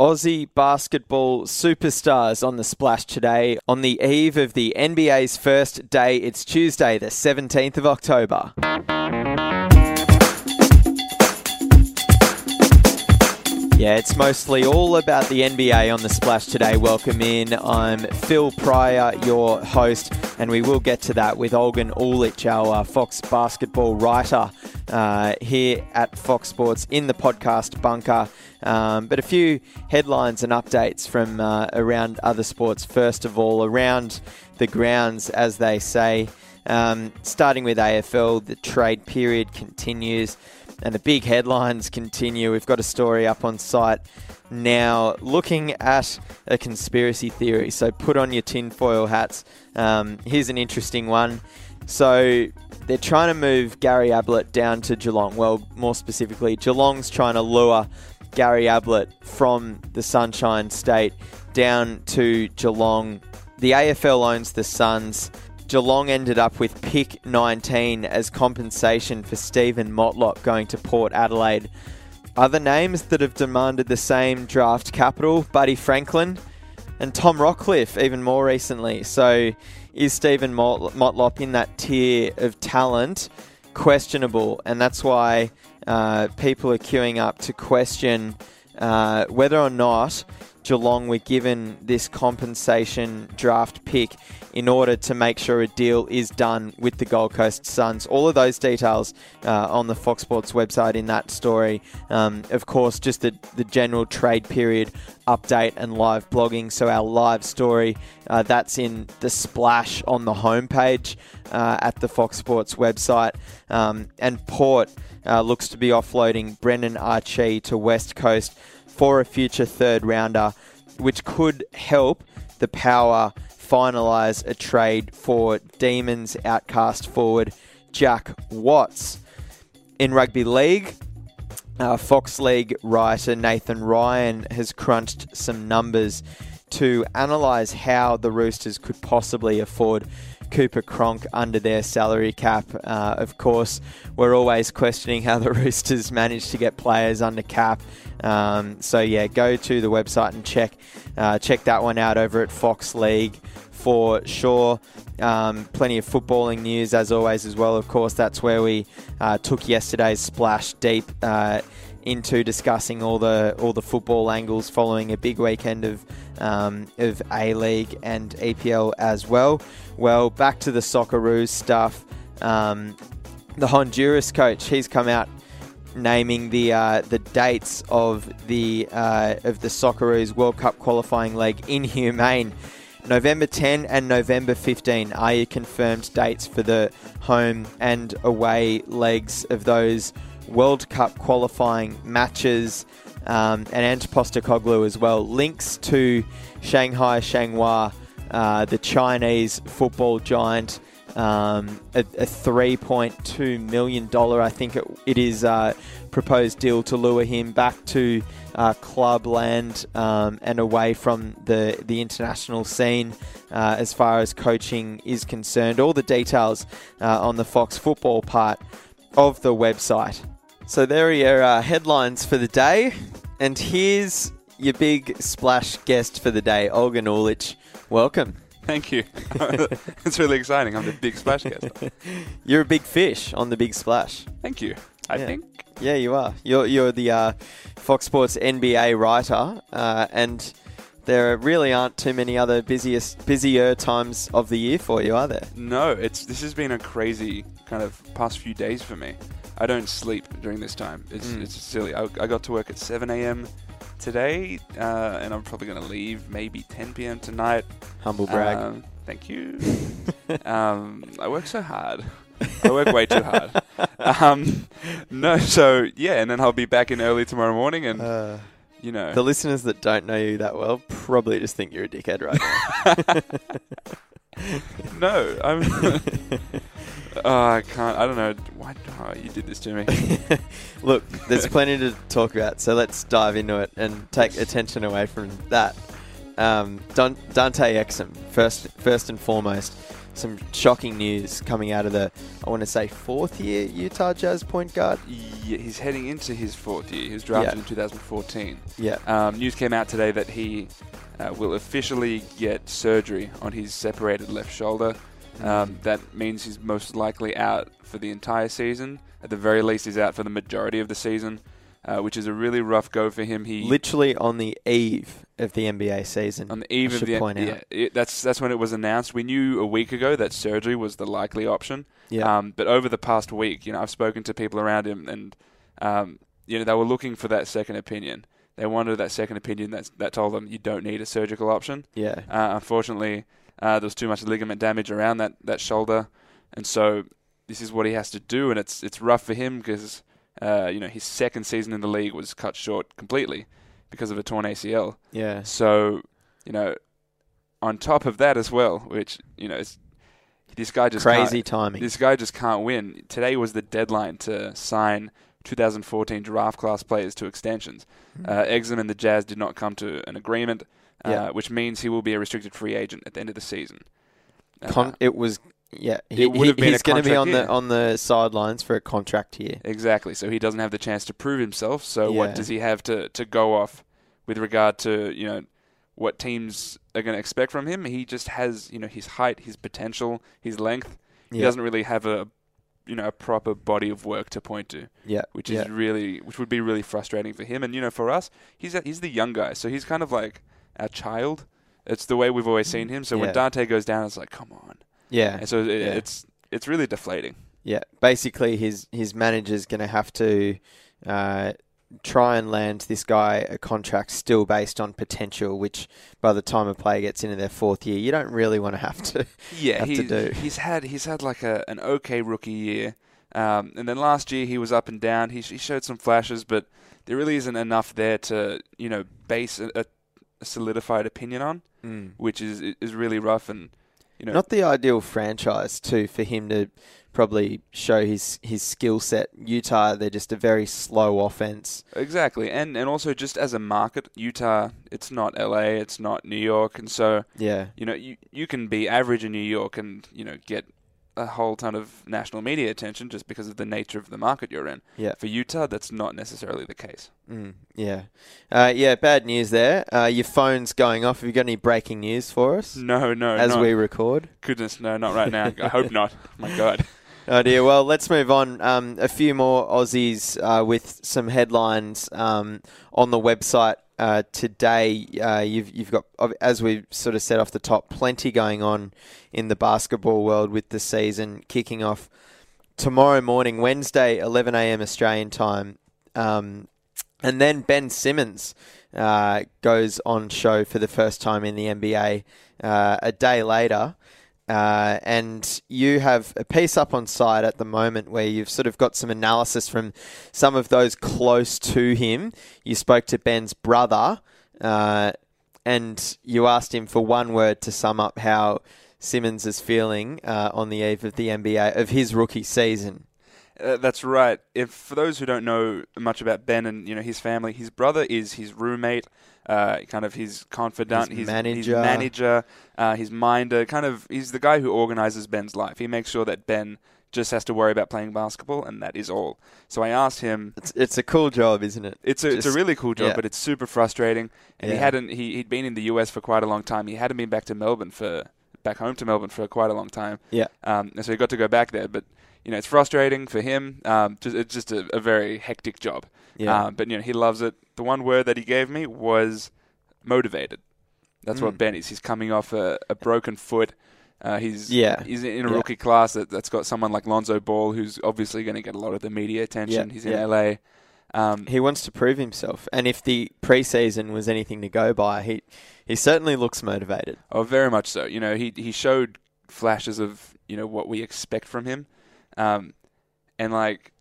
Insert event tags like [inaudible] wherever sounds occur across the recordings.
Aussie basketball superstars on the splash today on the eve of the NBA's first day. It's Tuesday, the 17th of October. Yeah, it's mostly all about the NBA on the splash today. Welcome in. I'm Phil Pryor, your host, and we will get to that with Olgun Uluc, our uh, Fox basketball writer, uh, here at Fox Sports in the podcast bunker. Um, but a few headlines and updates from uh, around other sports. First of all, around the grounds, as they say. Um, starting with AFL, the trade period continues and the big headlines continue. We've got a story up on site now looking at a conspiracy theory. So put on your tinfoil hats. Um, here's an interesting one. So they're trying to move Gary Ablett down to Geelong. Well, more specifically, Geelong's trying to lure Gary Ablett from the Sunshine State down to Geelong. The AFL owns the Suns. Geelong ended up with pick 19 as compensation for Steven Motlop going to Port Adelaide. Other names that have demanded the same draft capital Buddy Franklin and Tom Rockliff, even more recently. So, is Steven Motlop in that tier of talent questionable? And that's why uh, people are queuing up to question uh, whether or not Geelong were given this compensation draft pick in order to make sure a deal is done with the Gold Coast Suns. All of those details uh, on the Fox Sports website in that story. Um, of course, just the, the general trade period update and live blogging. So, our live story uh, that's in the splash on the homepage uh, at the Fox Sports website. Um, and Port uh, looks to be offloading Brendan Archie to West Coast for a future third rounder, which could help the power finalise a trade for Demons outcast forward Jack Watts. In rugby league, uh, Fox League writer Nathan Ryan has crunched some numbers to analyse how the Roosters could possibly afford Cooper Cronk under their salary cap. Uh, of course, we're always questioning how the [laughs] Roosters manage to get players under cap. Um, so yeah, go to the website and check uh, check that one out over at Fox League for sure. Um, plenty of footballing news as always as well. Of course, that's where we uh, took yesterday's splash deep uh, into discussing all the all the football angles following a big weekend of um, of A League and EPL as well. Well, back to the Socceroos stuff. Um, the Honduras coach, he's come out naming the uh, the dates of the uh, of the Socceroos World Cup qualifying leg inhumane. November 10 and November 15 are your confirmed dates for the home and away legs of those World Cup qualifying matches. Um, and Ange Postecoglou as well. Links to Shanghai Shenhua, uh, the Chinese football giant, um, a, a $3.2 million, I think it, it is, uh, proposed deal to lure him back to uh, clubland um, and away from the, the international scene uh, as far as coaching is concerned. All the details uh, on the Fox football part of the website. So there are your uh, headlines for the day. And here's your big splash guest for the day, Olgun Uluc. Welcome. Thank you. [laughs] it's really exciting. I'm the big splash guest. [laughs] You're a big fish on the big splash. Thank you. I yeah. think. Yeah, you are. You're you're the uh, Fox Sports NBA writer, uh, and there really aren't too many other busiest busier times of the year for you, are there? No, it's this has been a crazy kind of past few days for me. I don't sleep during this time. It's mm. it's silly. I, I got to work at 7 a.m today, uh, and I'm probably going to leave maybe 10 p.m. tonight. Humble brag. Um, thank you. [laughs] um, I work so hard. I work way too hard. [laughs] Um, no, so yeah, and then I'll be back in early tomorrow morning, and uh, you know, the listeners that don't know you that well probably just think you're a dickhead right now. [laughs] no, I'm. Oh, I can't. I don't know. Why oh, you did this to me? [laughs] Look, there's [laughs] plenty to talk about, so let's dive into it and take attention away from that. Um, Don, Dante Exum, first, first and foremost, some shocking news coming out of the I want to say fourth year Utah Jazz point guard. Yeah, he's heading into his fourth year. He was drafted Yeah. in 2014. Yeah. Um, news came out today that he uh, will officially get surgery on his separated left shoulder. Um, that means he's most likely out for the entire season. At the very least, he's out for the majority of the season, uh, which is a really rough go for him. He Literally on the eve of the NBA season. on the eve I of the point yeah, out. it, that's that's when it was announced. We knew a week ago that surgery was the likely option. Yeah. Um, but over the past week, you know, I've spoken to people around him, and um, you know, they were looking for that second opinion. They wanted that second opinion that that told them you don't need a surgical option. yeah. Uh, unfortunately, uh, there was too much ligament damage around that, that shoulder, and so this is what he has to do, and it's it's rough for him because uh, you know his second season in the league was cut short completely because of a torn ACL. Yeah. So you know, on top of that as well, which you know, it's, this guy just Crazy timing. This guy just can't win. Today was the deadline to sign 2014 draft class players to extensions. Uh, Exum and the Jazz did not come to an agreement, uh, Yeah. which means he will be a restricted free agent at the end of the season. Uh, Con- it was yeah. He, It would have he- been he's going to be on contract the on the sidelines for a contract year. exactly. So he doesn't have the chance to prove himself. So Yeah. what does he have to, to go off with regard to you know what teams are going to expect from him? He just has you know his height, his potential, his length. He Yeah. doesn't really have a you know a proper body of work to point to. Yeah. which yeah. is really which would be really frustrating for him. And you know, for us, he's a, he's the young guy, so he's kind of like our child. It's the way we've always seen him. So Yeah. when Dante goes down, it's like, come on. yeah. And so it, Yeah. it's it's really deflating. Yeah, basically his his manager's going to have to uh, try and land this guy a contract still based on potential, which by the time a player gets into their fourth year, you don't really want to have to. [laughs] Yeah, Have to he, do. he's had he's had like a an okay rookie year, um, and then last year he was up and down. He, he showed some flashes, but there really isn't enough there to you know base a, a solidified opinion on, mm. which is is really rough. And you know, Not the ideal franchise too for him to probably show his his skill set. Utah, they're just a very slow offense. Exactly, and and also just as a market, Utah, it's not LA, it's not New York, and so Yeah, you know you you can be average in New York and you know get a whole ton of national media attention just because of the nature of the market you're in. Yeah. For Utah, that's not necessarily the case. mm, yeah, uh, yeah. Bad news there. Uh, your phone's going off. Have you got any breaking news for us No, no, as not- we record? goodness, no, not right now. I hope [laughs] not. My God. [laughs] Oh dear. Well, let's move on. Um, a few more Aussies uh, with some headlines um, on the website uh, today. Uh, you've you've got, as we've sort of said off the top, plenty going on in the basketball world with the season kicking off tomorrow morning, Wednesday, 11 a.m. Australian time, um, and then Ben Simmons uh, goes on show for the first time in the NBA uh, a day later. Uh, and you have a piece up on site at the moment where you've sort of got some analysis from some of those close to him. You spoke to Ben's brother, uh, and you asked him for one word to sum up how Simmons is feeling uh, on the eve of the NBA of his rookie season. Uh, that's right. If for those who don't know much about Ben and you know his family, his brother is his roommate, uh, kind of his confidant, His his manager. his, manager, uh, his minder. Kind of, he's the guy who organizes Ben's life. He makes sure that Ben just has to worry about playing basketball, and that is all. So I asked him. It's it's a cool job, isn't it? It's a it's a really cool job, yeah. but it's super frustrating. And he hadn't he he'd been in the US for quite a long time. He hadn't been back to Melbourne for back home to Melbourne for quite a long time. Yeah. Um, and so he got to go back there, but you know it's frustrating for him. Um, just, it's just a, a very hectic job. Yeah. Um, but you know he loves it. The one word that he gave me was motivated. That's Mm. what Ben is. He's coming off a, a broken foot. Uh, he's Yeah. he's in a Yeah. rookie class that, that's got someone like Lonzo Ball, who's obviously going to get a lot of the media attention. Yeah, He's in yeah. LA. Um, he wants to prove himself, and if the preseason was anything to go by, he he certainly looks motivated. Oh, very much so. You know, he he showed flashes of you know what we expect from him, um, and like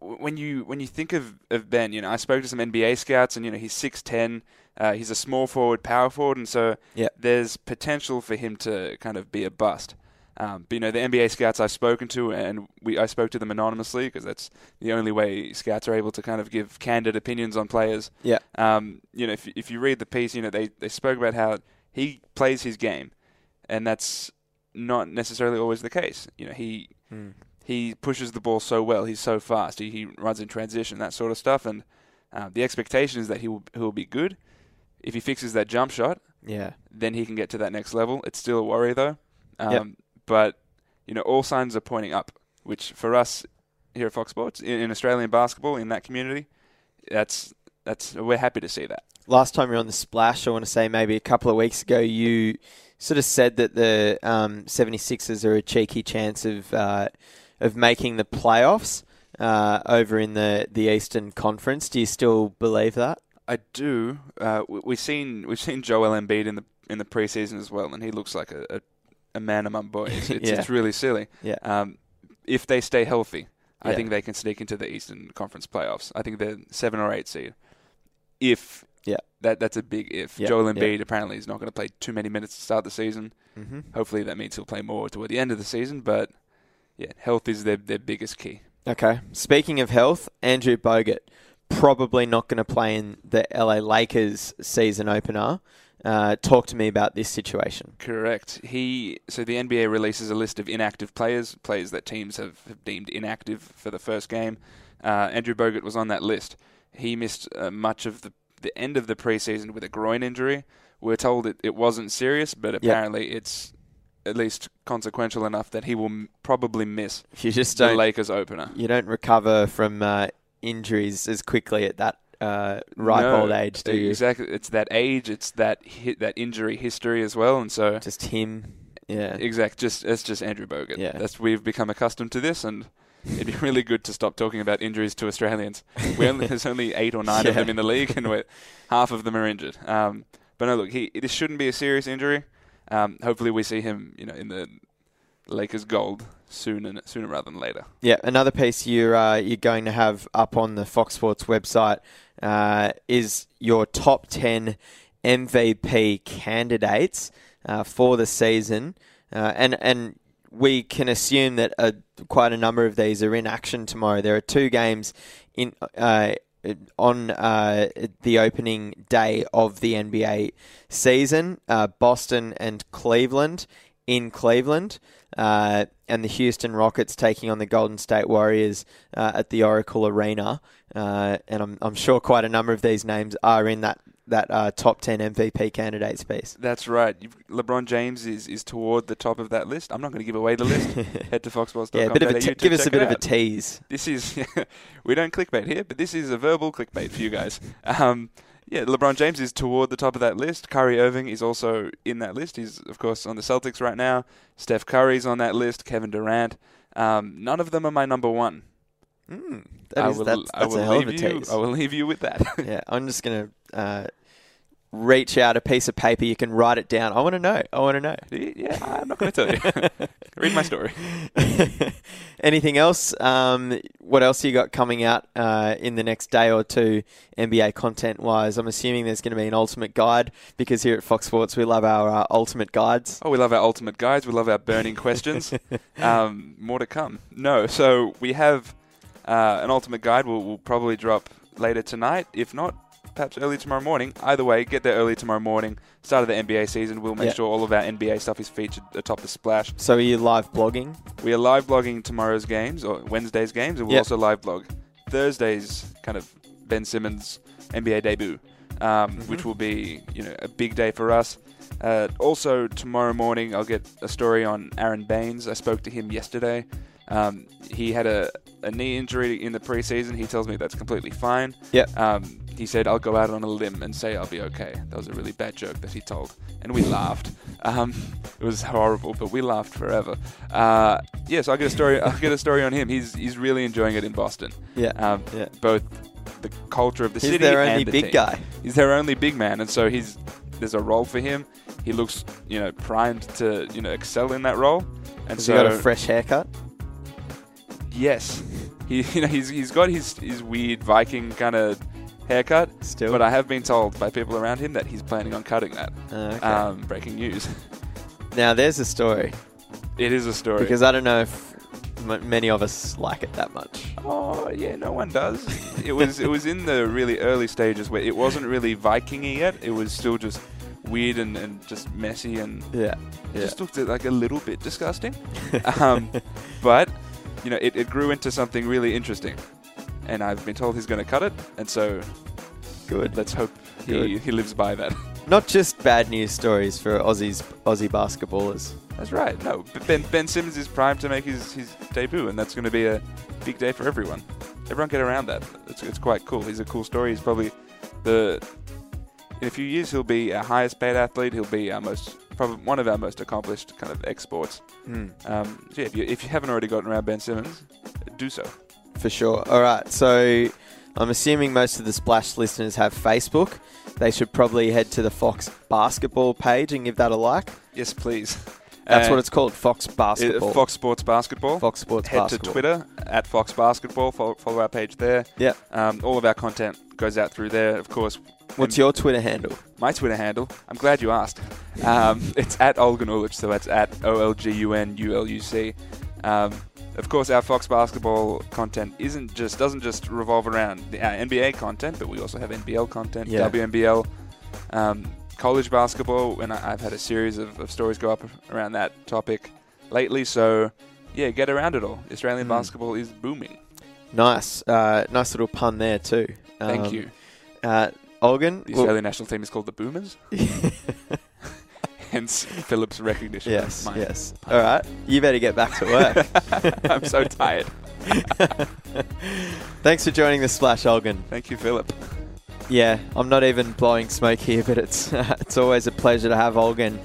when you when you think of, of Ben, you know, I spoke to some NBA scouts, and you know, he's six ten. Uh, he's a small forward, power forward, and so Yeah. there's potential for him to kind of be a bust. Um, but you know, the NBA scouts I've spoken to, and we I spoke to them anonymously because that's the only way scouts are able to kind of give candid opinions on players. Yeah. Um, you know, if if you read the piece, you know they they spoke about how he plays his game, and that's not necessarily always the case. You know, he Mm. he he pushes the ball so well. He's so fast. He, he runs in transition, that sort of stuff. And uh, the expectation is that he will, he will be good. If he fixes that jump shot, Yeah. then he can get to that next level. It's still a worry though. Um, Yep. But you know, all signs are pointing up, which for us here at Fox Sports in, in Australian basketball in that community, that's that's we're happy to see that. last time you were on the splash, I want to say maybe a couple of weeks ago, you sort of said that the um, 76ers are a cheeky chance of uh, of making the playoffs uh, over in the, the Eastern Conference. Do you still believe that? I do. Uh, we, we've seen we've seen Joel Embiid in the in the preseason as well, and he looks like a, a, a man among boys. [laughs] It's, Yeah. it's really silly. Yeah. Um, if they stay healthy, I Yeah. think they can sneak into the Eastern Conference playoffs. I think they're seven or eight seed. If Yeah. that that's a big if. Yeah, Joel yeah. Embiid apparently is not going to play too many minutes to start the season. Mm-hmm. Hopefully that means he'll play more toward the end of the season. But yeah, health is their their biggest key. Okay. Speaking of health, Andrew Bogut probably not going to play in the LA Lakers season opener. Uh, talk to me about this situation. Correct. He so the NBA releases a list of inactive players, players that teams have, have deemed inactive for the first game. Uh, Andrew Bogut was on that list. He missed uh, much of the the end of the preseason with a groin injury. We're told it, it wasn't serious, but apparently it's at least consequential enough that he will m- probably miss You just the Lakers opener. you don't recover from uh, injuries as quickly at that uh, ripe No, old age, do you? Exactly. It's that age. It's that hi- that injury history as well, and so Just him. Yeah. Exact. Just it's just Andrew Bogut. Yeah. That's we've become accustomed to this, and it'd be really good to stop talking about injuries to Australians. We only there's only [laughs] eight or nine of them in the league, and we're, half of them are injured. Um, but no, look, he this shouldn't be a serious injury. Um, hopefully, we see him, you know, in the Lakers gold soon and sooner rather than later. Yeah, another piece you're uh, you're going to have up on the Fox Sports website uh, is your top ten MVP candidates uh, for the season, uh, and and we can assume that uh, quite a number of these are in action tomorrow. There are two games in. Uh, on uh, the opening day of the NBA season, uh, Boston and Cleveland in Cleveland, uh, and the Houston Rockets taking on the Golden State Warriors uh, at the Oracle Arena. Uh, and I'm, I'm sure quite a number of these names are in that that uh, top ten MVP candidates piece. That's right. You've, LeBron James is, is toward the top of that list. I'm not going to give away the list. [laughs] Head to foxballs.com. yeah, a bit of a te- give us a bit of a tease. This is [laughs] we don't clickbait here, but this is a verbal clickbait for you guys. Um, yeah, LeBron James is toward the top of that list. Kyrie Irving is also in that list. He's of course on the Celtics right now. Steph Curry's on that list. Kevin Durant. Um, none of them are my number one. Mm, that I is, will, that's, I will a hell of a leave you. I will leave you with that. [laughs] yeah, I'm just gonna uh, reach out a piece of paper. You can write it down. I want to know. I want to know. yeah, I'm not going to tell you. [laughs] Read my story. [laughs] Anything else? Um, what else you got coming out uh, in the next day or two, NBA content wise? I'm assuming there's going to be an ultimate guide because here at Fox Sports we love our uh, ultimate guides. Oh, we love our ultimate guides. We love our burning questions. [laughs] um, more to come. No, so we have uh, an ultimate guide. We'll, we'll probably drop later tonight. If not, perhaps early tomorrow morning. Either way, get there early tomorrow morning. Start of the NBA season. We'll make Yeah. sure all of our NBA stuff is featured atop the splash. So are you live blogging? We are live blogging tomorrow's games or Wednesday's games, and we'll Yep. also live blog Thursday's kind of Ben Simmons NBA debut, um, Mm-hmm. which will be you know a big day for us. Uh, also tomorrow morning, I'll get a story on Aron Baynes. I spoke to him yesterday. Um, he had a, a knee injury in the preseason. He tells me that's completely fine. Yep. Um, he said, I'll go out on a limb and say I'll be okay. That was a really bad joke that he told. And we laughed. Um, it was horrible, but we laughed forever. Uh, yeah, so I'll get a story, I'll get a story on him. He's, he's really enjoying it in Boston. Yeah. Um, Yeah. Both the culture of the He's city He's their only the big team. guy. He's their only big man, and so he's there's a role for him. He looks, you know, primed to, you know, excel in that role. And Has so he got a fresh haircut? Yes, he [laughs] you know he's he's got his his weird Viking kind of haircut. Still. But I have been told by people around him that he's planning on cutting that. Uh, okay. Um, breaking news. [laughs] now there's a story It is a story. because I don't know if m- many of us like it that much. oh yeah, no one does. it was it was in the really early stages where it wasn't really Vikingy yet. It was still just weird and, and just messy and Yeah. Yeah. just looked like a little bit disgusting. [laughs] um, but you know, it, it grew into something really interesting. And I've been told he's going to cut it, and so Good. let's hope he, Good. he lives by that. [laughs] Not just bad news stories for Aussies, Aussie basketballers. That's right. No, Ben Ben Simmons is primed to make his, his debut, and that's going to be a big day for everyone. Everyone get around that. It's, it's quite cool. He's a cool story. He's probably the in a few years he'll be our highest paid athlete. He'll be our most probably one of our most accomplished kind of exports. Hmm. Um, so yeah, if you, if you haven't already gotten around Ben Simmons, do so. For sure. All right. So I'm assuming most of the Splash listeners have Facebook. They should probably head to the Fox basketball page and give that a like. Yes, please. That's what it's called, Fox it- Basketball. Fox Sports Basketball. Fox Sports Head Basketball. to Twitter at Fox Basketball. Follow, follow our page there. Yeah. Um, all of our content goes out through there, of course. What's your Twitter handle? my Twitter handle? I'm glad you asked. Um, it's at Olgun Uluc, so that's at O L G U N U L U C. Um, of course, our Fox Basketball content isn't just doesn't just revolve around the, our NBA content, but we also have NBL content, Yeah. WNBL, um, college basketball, and I, I've had a series of, of stories go up around that topic lately. So, yeah, get around it all. Australian Mm. basketball is booming. Nice. Uh, nice little pun there, too. Thank Um, you. Uh, Olgun? The well- Australian national team is called the Boomers, [laughs] hence Phillips' recognition. yes, yes. All right. You better get back to work. [laughs] I'm so tired. [laughs] Thanks for joining the Splash, Olgun. Thank you, Philip. Yeah, I'm not even blowing smoke here, [laughs] but it's it's always a pleasure to have Olgun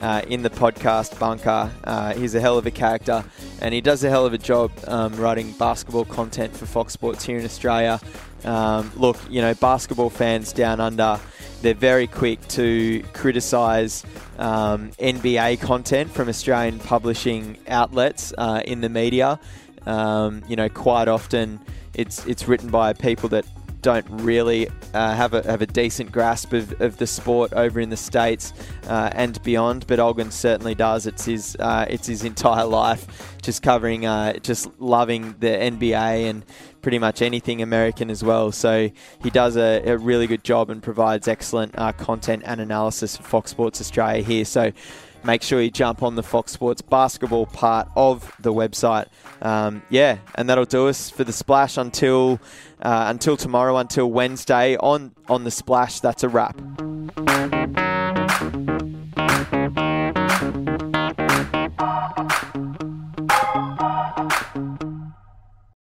uh, in the podcast bunker. Uh, he's a hell of a character, and he does a hell of a job um, writing basketball content for Fox Sports here in Australia. Um, look, you know, basketball fans down under, they're very quick to criticise um, NBA content from Australian publishing outlets uh, in the media. Um, you know, quite often it's it's written by people that don't really uh, have a have a decent grasp of, of the sport over in the states uh, and beyond. But Olgun certainly does. It's his uh, it's his entire [laughs] life, just covering, uh, just loving the NBA and pretty much anything American as well. So he does a, a really good job and provides excellent uh, content and analysis for Fox Sports Australia here. So make sure you jump on the Fox Sports basketball part of the website. Um, yeah, and that'll do us for the splash until uh, until tomorrow, until Wednesday on on the splash. That's a wrap.